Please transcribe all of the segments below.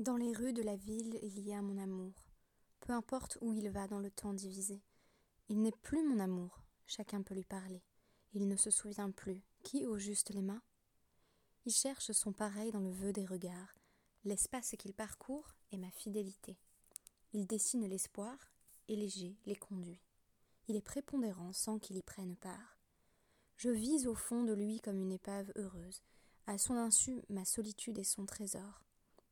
Dans les rues de la ville, il y a mon amour. Peu importe où il va dans le temps divisé. Il n'est plus mon amour, chacun peut lui parler. Il ne se souvient plus. Qui au juste l'aima Il cherche son pareil dans le vœu des regards. L'espace qu'il parcourt est ma fidélité. Il dessine l'espoir et léger les conduit. Il est prépondérant sans qu'il y prenne part. Je vise au fond de lui comme une épave heureuse. À son insu, ma solitude est son trésor.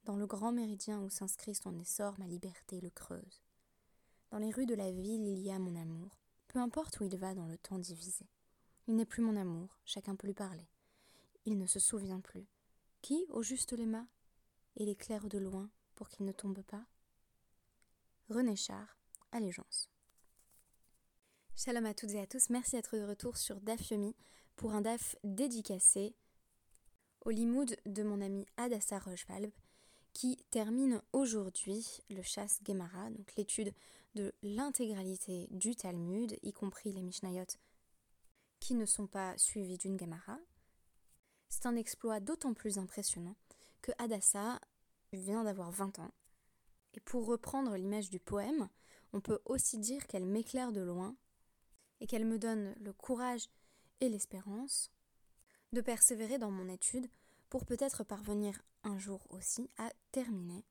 Dans le grand méridien où s'inscrit son essor, ma liberté le creuse. Dans les rues de la ville, il y a mon amour, peu importe où il va dans le temps divisé. Il n'est plus mon amour, chacun peut lui parler. Il ne se souvient plus. Qui, au juste l'aima Et l'éclaire de loin pour qu'il ne tombe pas? René Char, Allégeance. Shalom à toutes et à tous, merci d'être de retour sur DAF Yomi pour un DAF dédicacé au limoud de mon ami Adassa Rochevalb qui termine aujourd'hui le chasse Gemara, donc l'étude de l'intégralité du Talmud, y compris les Mishnayot qui ne sont pas suivis d'une Gemara. C'est un exploit d'autant plus impressionnant que Adassa vient d'avoir 20 ans. Et pour reprendre l'image du poème, on peut aussi dire qu'elle m'éclaire de loin et qu'elle me donne le courage et l'espérance de persévérer dans mon étude pour peut-être parvenir un jour aussi à terminer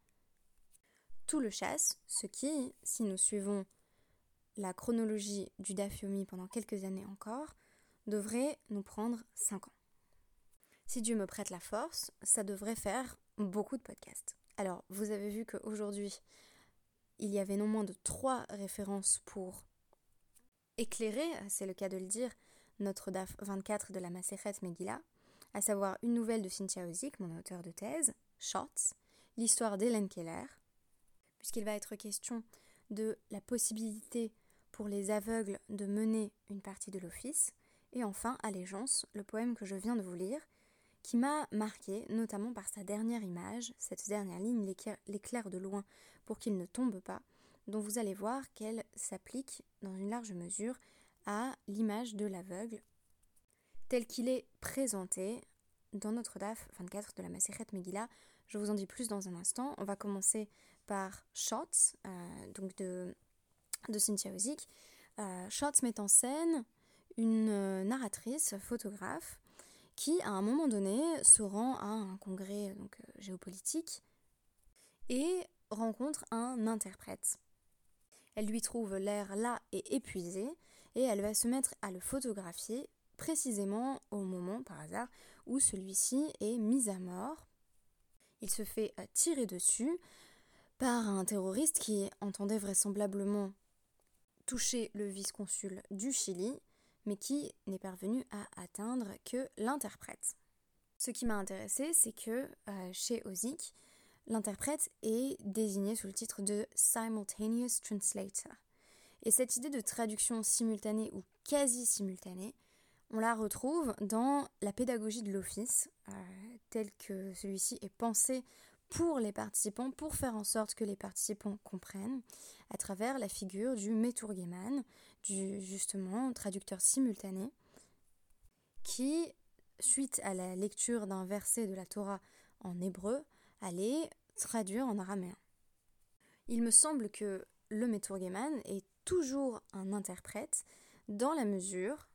tout le chasse, ce qui, si nous suivons la chronologie du Dafyomi pendant quelques années encore, devrait nous prendre 5 ans. Si Dieu me prête la force, ça devrait faire beaucoup de podcasts. Alors, vous avez vu qu'aujourd'hui, il y avait non moins de 3 références pour éclairer, c'est le cas de le dire, notre DAF 24 de la Maseret Megillah, à savoir une nouvelle de Cynthia Ozik, mon auteur de thèse, Shots, l'histoire d'Hélène Keller, puisqu'il va être question de la possibilité pour les aveugles de mener une partie de l'office, et enfin Allégeance, le poème que je viens de vous lire, qui m'a marqué, notamment par sa dernière image, cette dernière ligne l'éclair de loin pour qu'il ne tombe pas, dont vous allez voir qu'elle s'applique dans une large mesure à l'image de l'aveugle tel qu'il est présenté dans notre DAF 24 de la Maseret Megillah. Je vous en dis plus dans un instant. On va commencer par Shots, euh, donc de, Cynthia Ozick. Euh, met en scène une euh, narratrice, photographe, qui à un moment donné se rend à un congrès donc, géopolitique et rencontre un interprète. Elle lui trouve l'air là et épuisé et elle va se mettre à le photographier précisément au moment, par hasard, où celui-ci est mis à mort. Il se fait euh, tirer dessus par un terroriste qui entendait vraisemblablement toucher le vice-consul du Chili, mais qui n'est parvenu à atteindre que l'interprète. Ce qui m'a intéressé, c'est que euh, chez Ozik, l'interprète est désigné sous le titre de Simultaneous Translator. Et cette idée de traduction simultanée ou quasi simultanée on la retrouve dans la pédagogie de l'office, euh, tel que celui-ci est pensé pour les participants, pour faire en sorte que les participants comprennent, à travers la figure du Meturgeman, du justement traducteur simultané, qui, suite à la lecture d'un verset de la Torah en hébreu, allait traduire en araméen. Il me semble que le Meturgeman est toujours un interprète dans la mesure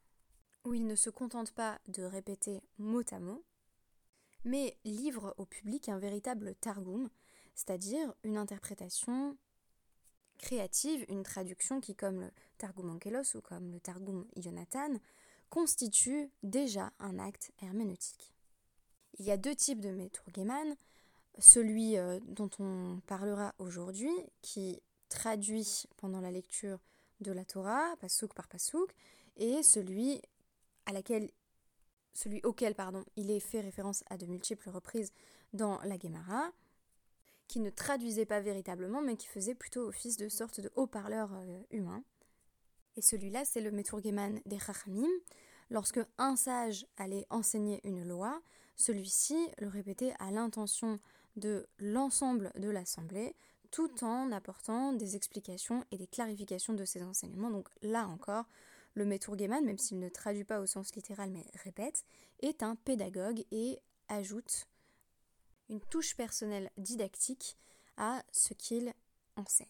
où il ne se contente pas de répéter mot à mot, mais livre au public un véritable targum, c'est-à-dire une interprétation créative, une traduction qui, comme le Targum Ankelos ou comme le Targum Jonathan, constitue déjà un acte herméneutique. Il y a deux types de Meturgeman, celui euh, dont on parlera aujourd'hui, qui traduit pendant la lecture de la Torah, pasouk par pasouk, et celui à laquelle celui auquel pardon, il est fait référence à de multiples reprises dans la Gemara, qui ne traduisait pas véritablement, mais qui faisait plutôt office de sorte de haut-parleur euh, humain. Et celui-là, c'est le Meturgeman des Chachamim. Lorsque un sage allait enseigner une loi, celui-ci le répétait à l'intention de l'ensemble de l'assemblée, tout en apportant des explications et des clarifications de ses enseignements. Donc là encore, le Meturgeman, même s'il ne traduit pas au sens littéral mais répète, est un pédagogue et ajoute une touche personnelle didactique à ce qu'il enseigne.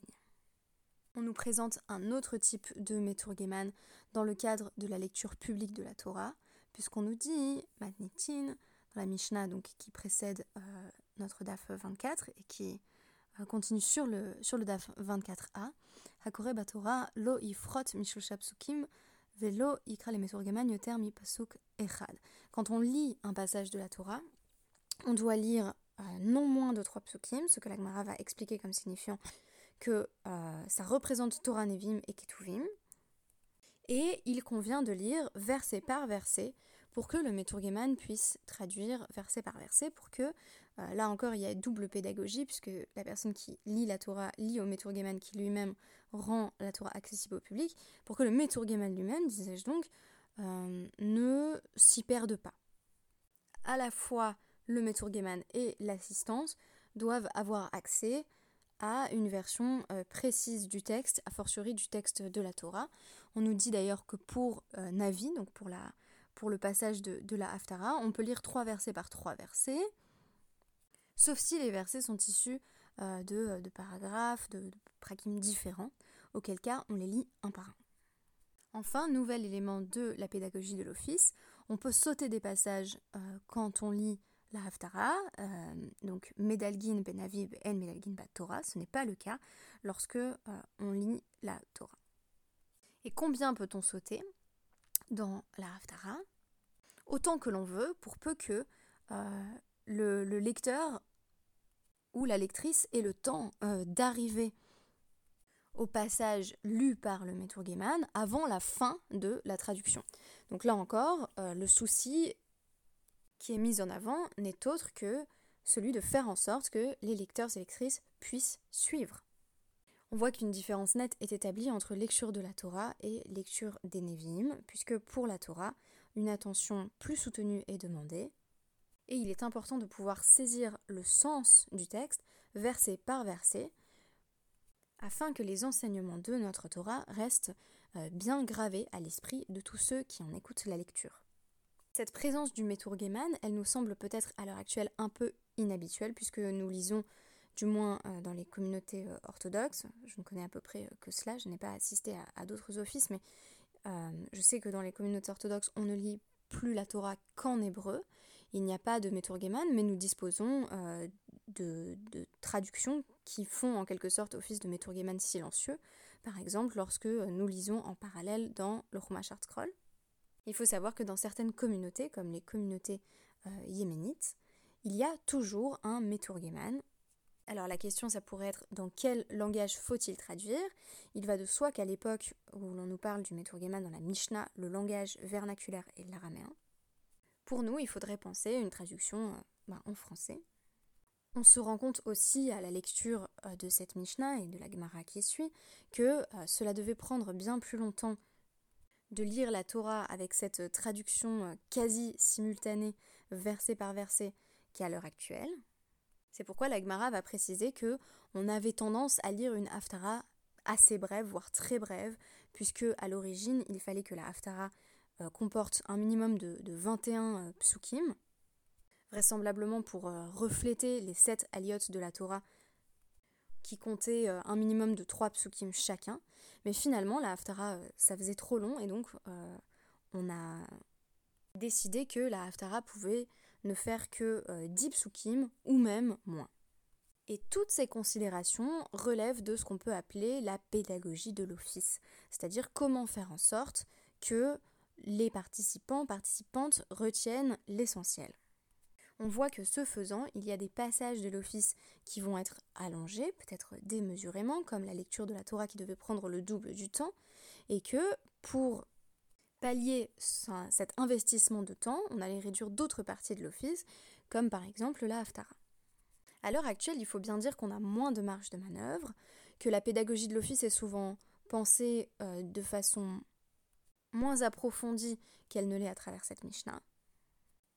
On nous présente un autre type de Meturgeman dans le cadre de la lecture publique de la Torah, puisqu'on nous dit, Matnitin, dans la Mishnah qui précède euh, notre DAF 24 et qui euh, continue sur le, DAF 24a, Hakore Batora lo ifrot psukim Quand on lit un passage de la Torah, on doit lire euh, non moins de trois psukim, ce que la Gemara va expliquer comme signifiant que euh, ça représente Torah Nevim et Ketuvim, et il convient de lire verset par verset pour que le Meturgeman puisse traduire verset par verset, pour que, euh, là encore, il y a double pédagogie, puisque la personne qui lit la Torah lit au Meturgeman qui lui-même rend la Torah accessible au public, pour que le Meturgeman lui-même, disais-je donc, euh, ne s'y perde pas. À la fois, le Meturgeman et l'assistance doivent avoir accès à une version euh, précise du texte, a fortiori du texte de la Torah. On nous dit d'ailleurs que pour Navi, donc pour la, pour le passage de, la Haftara, on peut lire trois versets par trois versets, sauf si les versets sont issus euh, de, paragraphes, de, de différents, auquel cas on les lit un par un. Enfin, nouvel élément de la pédagogie de l'office, on peut sauter des passages euh, quand on lit la Haftara, euh, donc Medalgin ben Aviv en Medalgin bat Torah, ce n'est pas le cas lorsque on lit la Torah. Et combien peut-on sauter dans la Haftara autant que l'on veut, pour peu que le, lecteur ou la lectrice ait le temps euh, d'arriver au passage lu par le Meturgeman avant la fin de la traduction. Donc là encore, euh, le souci qui est mis en avant n'est autre que celui de faire en sorte que les lecteurs et lectrices puissent suivre. On voit qu'une différence nette est établie entre lecture de la Torah et lecture des Nevi'im, puisque pour la Torah, une attention plus soutenue est demandée, et il est important de pouvoir saisir le sens du texte, verset par verset, afin que les enseignements de notre Torah restent euh, bien gravés à l'esprit de tous ceux qui en écoutent la lecture. Cette présence du Meturgeman, elle nous semble peut-être à l'heure actuelle un peu inhabituelle, puisque nous lisons, du moins euh, dans les communautés euh, orthodoxes, je ne connais à peu près que cela, je n'ai pas assisté à d'autres offices, mais je sais que dans les communautés orthodoxes, on ne lit plus la Torah qu'en hébreu. Il n'y a pas de Meturgeman, mais nous disposons euh, de, traductions qui font en quelque sorte office de Meturgeman silencieux. Par exemple, lorsque nous lisons en parallèle dans le Chumash Scroll. Il faut savoir que dans certaines communautés, comme les communautés euh, yéménites, il y a toujours un Meturgeman alors la question, ça pourrait être dans quel langage faut-il traduire? Il va de soi qu'à l'époque où l'on nous parle du Meturgeman dans la Mishnah, le langage vernaculaire est l'araméen. Pour nous, il faudrait penser une traduction euh, bah, en français. On se rend compte aussi à la lecture euh, de cette Mishnah et de la Gemara qui suit que euh, cela devait prendre bien plus longtemps de lire la Torah avec cette traduction quasi simultanée, verset par verset, qu'à l'heure actuelle. C'est pourquoi la Gemara va préciser que on avait tendance à lire une haftara assez brève, voire très brève, puisque à l'origine, il fallait que la haftara euh, comporte un minimum de, 21 euh, psukim, vraisemblablement pour euh, refléter les 7 aliotes de la Torah qui comptaient un minimum de 3 psukim chacun. Mais finalement, la haftara, ça faisait trop long et donc on a décidé que la haftara pouvait ne faire que 10 euh, psukim ou même moins. Et toutes ces considérations relèvent de ce qu'on peut appeler la pédagogie de l'office, c'est-à-dire comment faire en sorte que les participants, participantes retiennent l'essentiel. On voit que ce faisant, il y a des passages de l'office qui vont être allongés, peut-être démesurément, comme la lecture de la Torah qui devait prendre le double du temps, et que pour pallier cet investissement de temps, on allait réduire d'autres parties de l'office, comme par exemple la Haftara. À l'heure actuelle, il faut bien dire qu'on a moins de marge de manœuvre, que la pédagogie de l'office est souvent pensée euh, de façon moins approfondie qu'elle ne l'est à travers cette Mishnah.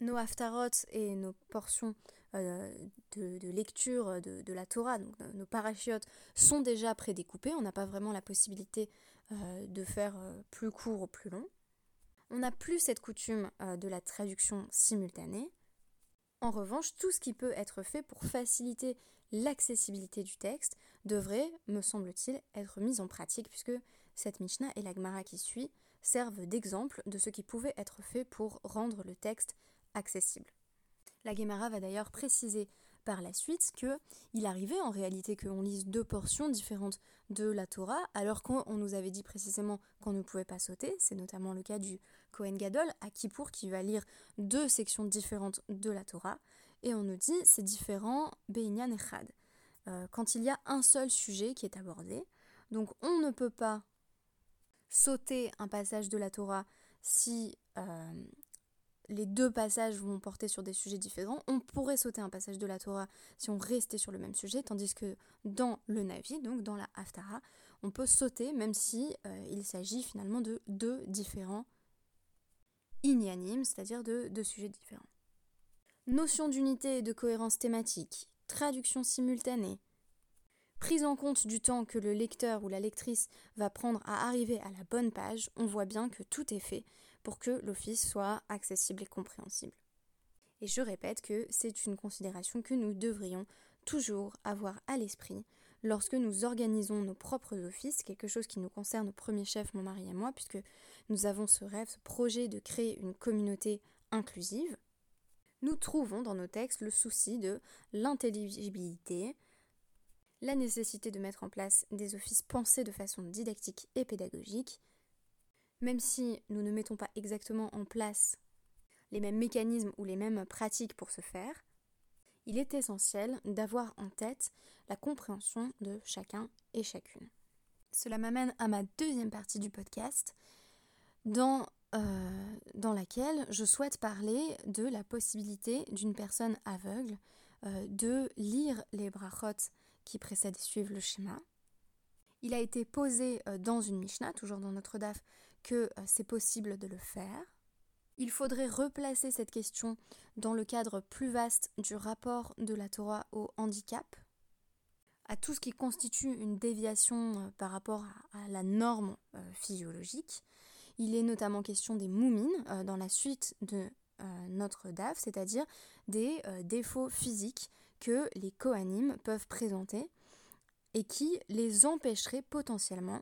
Nos haftarot et nos portions euh, de, lecture de, la Torah, nos parachiotes, sont déjà prédécoupés. On n'a pas vraiment la possibilité euh, de faire plus court ou plus long. On n'a plus cette coutume euh, de la traduction simultanée. En revanche, tout ce qui peut être fait pour faciliter l'accessibilité du texte devrait, me semble-t-il, être mis en pratique puisque cette Mishnah et la Gemara qui suit servent d'exemple de ce qui pouvait être fait pour rendre le texte accessible. La Gemara va d'ailleurs préciser par la suite que il arrivait en réalité qu'on lise deux portions différentes de la Torah, alors qu'on nous avait dit précisément qu'on ne pouvait pas sauter. C'est notamment le cas du Kohen Gadol à Kippour qui va lire deux sections différentes de la Torah. Et on nous dit c'est différent Beinyan Echad. Euh, quand il y a un seul sujet qui est abordé. Donc on ne peut pas sauter un passage de la Torah si euh, les deux passages vont porter sur des sujets différents. On pourrait sauter un passage de la Torah si on restait sur le même sujet, tandis que dans le Navi, donc dans la Haftara, on peut sauter même si euh, il s'agit finalement de deux différents inyanim, c'est-à-dire de deux sujets différents. Notion d'unité et de cohérence thématique, traduction simultanée, prise en compte du temps que le lecteur ou la lectrice va prendre à arriver à la bonne page, on voit bien que tout est fait pour que l'office soit accessible et compréhensible. Et je répète que c'est une considération que nous devrions toujours avoir à l'esprit lorsque nous organisons nos propres offices, quelque chose qui nous concerne au premier chef, mon mari et moi, puisque nous avons ce rêve, ce projet de créer une communauté inclusive, nous trouvons dans nos textes le souci de l'intelligibilité, la nécessité de mettre en place des offices pensés de façon didactique et pédagogique, même si nous ne mettons pas exactement en place les mêmes mécanismes ou les mêmes pratiques pour ce faire, il est essentiel d'avoir en tête la compréhension de chacun et chacune. Cela m'amène à ma deuxième partie du podcast, dans, euh, laquelle je souhaite parler de la possibilité d'une personne aveugle euh, de lire les brachot qui précèdent et suivent le schéma. Il a été posé euh, dans une Mishnah, toujours dans notre DAF, que euh, c'est possible de le faire. Il faudrait replacer cette question dans le cadre plus vaste du rapport de la Torah au handicap, à tout ce qui constitue une déviation euh, par rapport à, la norme physiologique. Il est notamment question des moumines dans la suite de notre DAF, c'est-à-dire des défauts physiques que les Kohanim peuvent présenter et qui les empêcheraient potentiellement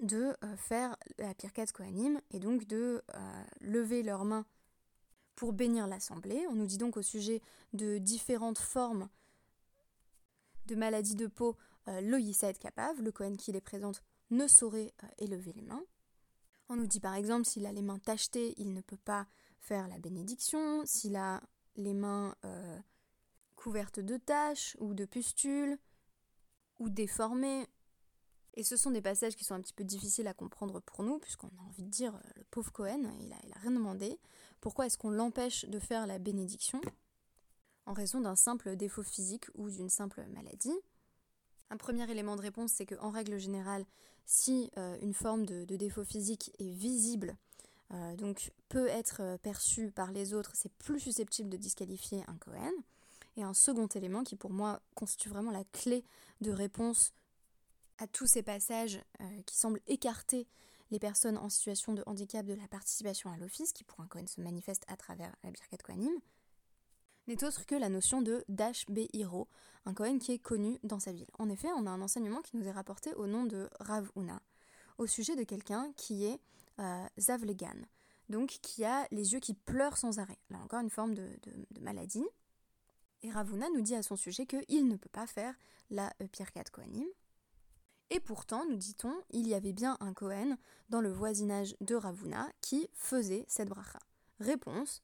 de euh, faire la Pirkat Kohanim et donc de euh, lever leurs mains pour bénir l'assemblée. On nous dit donc au sujet de différentes formes de maladies de peau, euh, le Yissaed Kapav, le Kohen qui les présente, ne saurait élever les mains. On nous dit par exemple s'il a les mains tachetées, il ne peut pas faire la bénédiction, s'il a les mains couvertes de taches ou de pustules ou déformées, et ce sont des passages qui sont un petit peu difficiles à comprendre pour nous, puisqu'on a envie de dire, euh, le pauvre Cohen, il a, rien demandé. Pourquoi est-ce qu'on l'empêche de faire la bénédiction En raison d'un simple défaut physique ou d'une simple maladie? Un premier élément de réponse, c'est qu'en règle générale, si euh, une forme de, défaut physique est visible, euh, donc peut être perçue par les autres, c'est plus susceptible de disqualifier un Cohen. Et un second élément qui pour moi constitue vraiment la clé de réponse à tous ces passages euh, qui semblent écarter les personnes en situation de handicap de la participation à l'office, qui pour un Cohen se manifeste à travers la Birkat Kohanim, n'est autre que la notion de Dash B. Hiro, un Cohen qui est connu dans sa ville. En effet, on a un enseignement qui nous est rapporté au nom de Rav Una, au sujet de quelqu'un qui est euh, Zavlegan, donc qui a les yeux qui pleurent sans arrêt. Là encore une forme de, maladie. Et Ravuna nous dit à son sujet qu'il ne peut pas faire la euh, Pirkat Kohanim, et pourtant, nous dit-on, il y avait bien un Kohen dans le voisinage de Ravuna qui faisait cette bracha. Réponse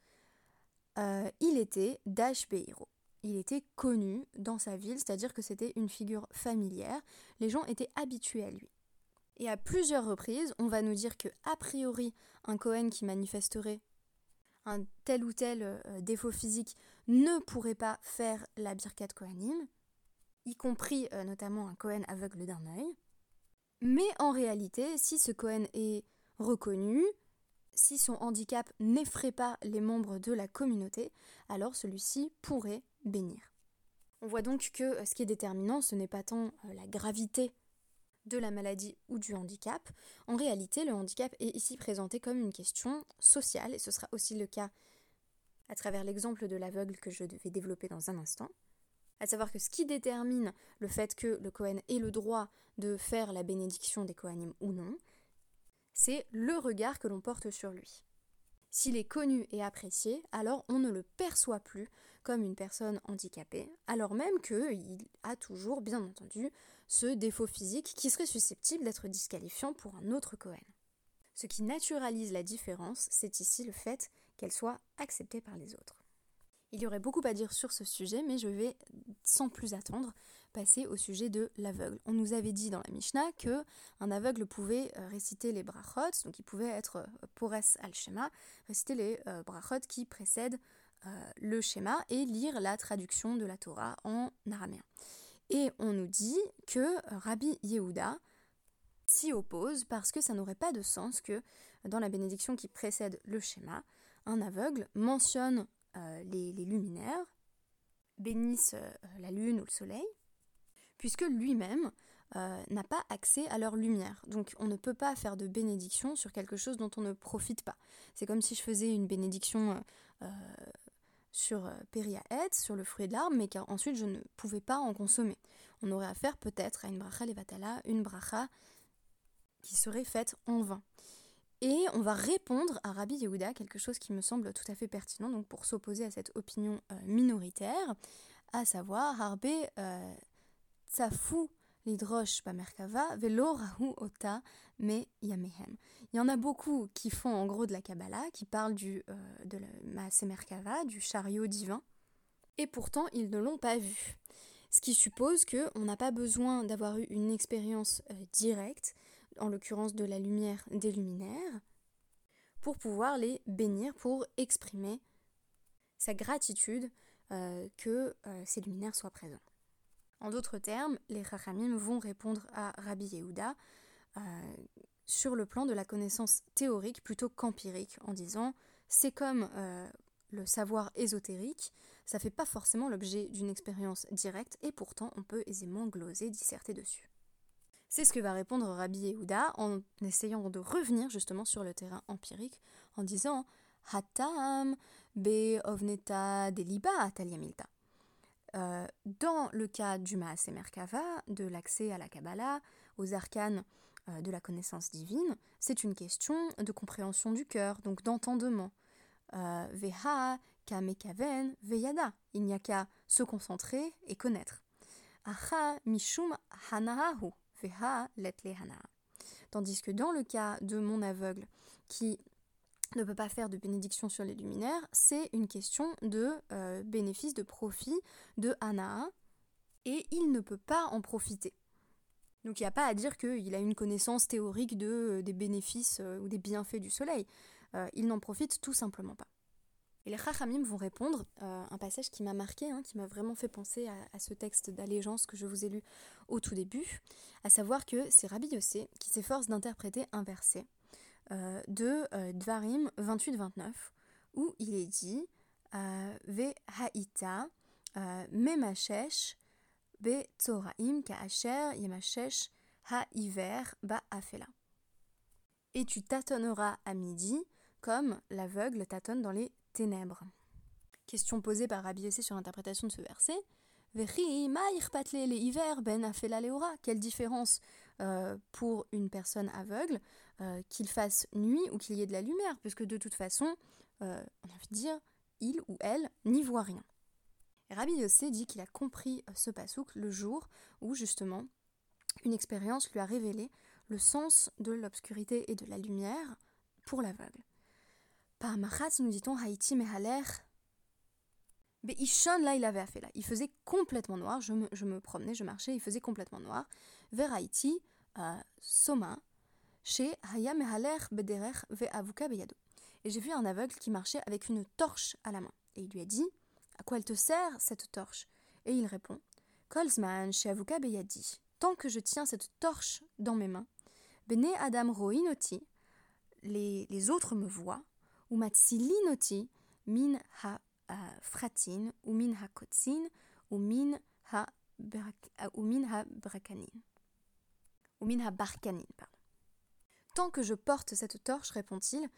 euh, il était Dash Beiro. Il était connu dans sa ville, c'est-à-dire que c'était une figure familière. Les gens étaient habitués à lui. Et à plusieurs reprises, on va nous dire que, a priori, un Cohen qui manifesterait un tel ou tel euh, défaut physique ne pourrait pas faire la Birkat Kohanim, y compris euh, notamment un Cohen aveugle d'un œil. Mais en réalité, si ce Cohen est reconnu, si son handicap n'effraie pas les membres de la communauté, alors celui-ci pourrait bénir. On voit donc que euh, ce qui est déterminant, ce n'est pas tant la gravité de la maladie ou du handicap. En réalité, le handicap est ici présenté comme une question sociale, et ce sera aussi le cas à travers l'exemple de l'aveugle que je vais développer dans un instant, à savoir que ce qui détermine le fait que le Kohen ait le droit de faire la bénédiction des Kohanim ou non, c'est le regard que l'on porte sur lui. S'il est connu et apprécié, alors on ne le perçoit plus comme une personne handicapée, alors même qu'il a toujours, bien entendu, ce défaut physique qui serait susceptible d'être disqualifiant pour un autre Cohen. Ce qui naturalise la différence, c'est ici le fait qu'elle soit acceptée par les autres. Il y aurait beaucoup à dire sur ce sujet, mais je vais, sans plus attendre, passer au sujet de l'aveugle. On nous avait dit dans la Mishnah que un aveugle pouvait euh, réciter les brachot, donc il pouvait être euh, pores al shema, réciter les euh, brachot qui précèdent le schéma et lire la traduction de la Torah en araméen. Et on nous dit que Rabbi Yehuda s'y oppose parce que ça n'aurait pas de sens que dans la bénédiction qui précède le schéma, un aveugle mentionne les, luminaires, bénisse la lune ou le soleil, puisque lui-même euh, n'a pas accès à leur lumière. Donc on ne peut pas faire de bénédiction sur quelque chose dont on ne profite pas. C'est comme si je faisais une bénédiction euh, euh, sur Periaet, sur le fruit de l'arbre, mais qu'ensuite je ne pouvais pas en consommer. On aurait affaire peut-être à une bracha levatala, une bracha qui serait faite en vain. Et on va répondre à Rabbi Yehuda, quelque chose qui me semble tout à fait pertinent, donc pour s'opposer à cette opinion minoritaire, à savoir Harbe l'idrosh velo ota me yamehem. Il y en a beaucoup qui font en gros de la Kabbalah, qui parlent du, euh, de la Merkava, du chariot divin, et pourtant ils ne l'ont pas vu. Ce qui suppose qu'on n'a pas besoin d'avoir eu une expérience euh, directe, en l'occurrence de la lumière des luminaires, pour pouvoir les bénir, pour exprimer sa gratitude euh, que ces luminaires soient présents. En d'autres termes, les Chachamim vont répondre à Rabbi Yehuda euh, sur le plan de la connaissance théorique plutôt qu'empirique, en disant c'est comme euh, le savoir ésotérique, ça fait pas forcément l'objet d'une expérience directe et pourtant on peut aisément gloser, disserter dessus. C'est ce que va répondre Rabbi Yehuda en essayant de revenir justement sur le terrain empirique en disant Hatam be ovneta deliba taliamilta. Euh, dans le cas du Maase Merkava, de l'accès à la Kabbalah, aux arcanes euh, de la connaissance divine, c'est une question de compréhension du cœur, donc d'entendement. Euh, veha, kamekaven, veyada. Il n'y a qu'à se concentrer et connaître. Acha mishum hanahahu, Tandis que dans le cas de mon aveugle qui ne peut pas faire de bénédiction sur les luminaires, c'est une question de euh, bénéfice, de profit de Anaa, et il ne peut pas en profiter. Donc il n'y a pas à dire qu'il a une connaissance théorique euh, des bénéfices euh, ou des bienfaits du soleil. il n'en profite tout simplement pas. Et les Chachamim vont répondre, un passage qui m'a marqué, hein, qui m'a vraiment fait penser à, ce texte d'allégeance que je vous ai lu au tout début, à savoir que c'est Rabbi Yossé qui s'efforce d'interpréter un verset euh, de euh, Dvarim 28-29, où il est dit euh, Ve haïta memashesh be tzoraim ka'asher yemashesh ha-iver ba afela. Et tu tâtonneras à midi comme l'aveugle tâtonne dans les Question posée par Rabbi sur l'interprétation de ce verset. Ben Quelle différence pour une personne aveugle euh, qu'il fasse nuit ou qu'il y ait de la lumière, puisque de toute façon, euh, on a envie de dire, il ou elle n'y voit rien. Rabbi Yossé dit qu'il a compris euh, ce pasouk le jour où justement une expérience lui a révélé le sens de l'obscurité et de la lumière pour l'aveugle. Par Machatz, nous dit-on Haïti Mehaler. Ishon, là, il avait fait là. Il faisait complètement noir. Je me, promenais, je marchais, il faisait complètement noir. Vers Haïti, Soma, chez Et j'ai vu un aveugle qui marchait avec une torche à la main. Et il lui a dit À quoi elle te sert cette torche? Et il répond Kolzman chez Avuka Beyadi. Tant que je tiens cette torche dans mes mains, Bene Adam Roinoti, les, les autres me voient, min ha fratin, ou ha kotzin, ou min ha brakanin. Ou min barkanin. Tant que je porte cette torche, répond-il,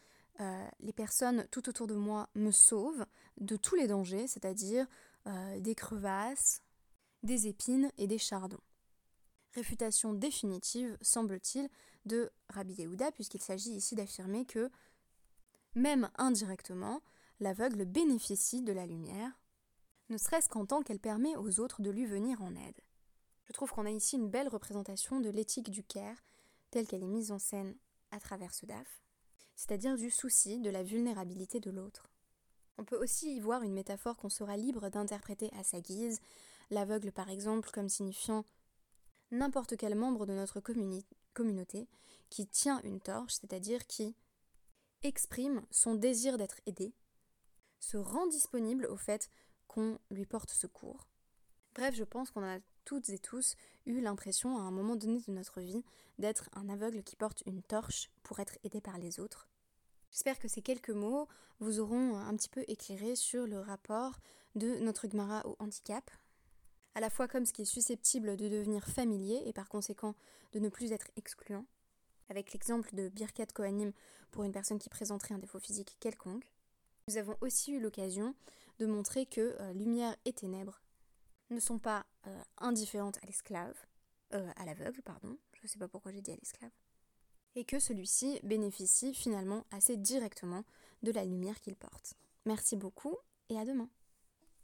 euh, les personnes tout autour de moi me sauvent de tous les dangers, c'est-à-dire euh, des crevasses, des épines et des chardons. Réfutation définitive, semble-t-il, de Rabbi Yehuda, puisqu'il s'agit ici d'affirmer que, même indirectement, l'aveugle bénéficie de la lumière, ne serait-ce qu'en tant qu'elle permet aux autres de lui venir en aide. Je trouve qu'on a ici une belle représentation de l'éthique du Caire, telle qu'elle est mise en scène à travers ce DAF, c'est-à-dire du souci de la vulnérabilité de l'autre. On peut aussi y voir une métaphore qu'on sera libre d'interpréter à sa guise, l'aveugle par exemple comme signifiant n'importe quel membre de notre communauté qui tient une torche, c'est-à-dire qui exprime son désir d'être aidé, se rend disponible au fait qu'on lui porte secours. Bref, je pense qu'on a toutes et tous eu l'impression à un moment donné de notre vie d'être un aveugle qui porte une torche pour être aidé par les autres. J'espère que ces quelques mots vous auront un petit peu éclairé sur le rapport de notre Gmara au handicap, à la fois comme ce qui est susceptible de devenir familier et par conséquent de ne plus être excluant, avec l'exemple de Birkat Kohanim pour une personne qui présenterait un défaut physique quelconque. Nous avons aussi eu l'occasion de montrer que euh, lumière et ténèbres ne sont pas euh, indifférentes à l'esclave, euh, à l'aveugle, pardon, je ne sais pas pourquoi j'ai dit à l'esclave, et que celui-ci bénéficie finalement assez directement de la lumière qu'il porte. Merci beaucoup et à demain.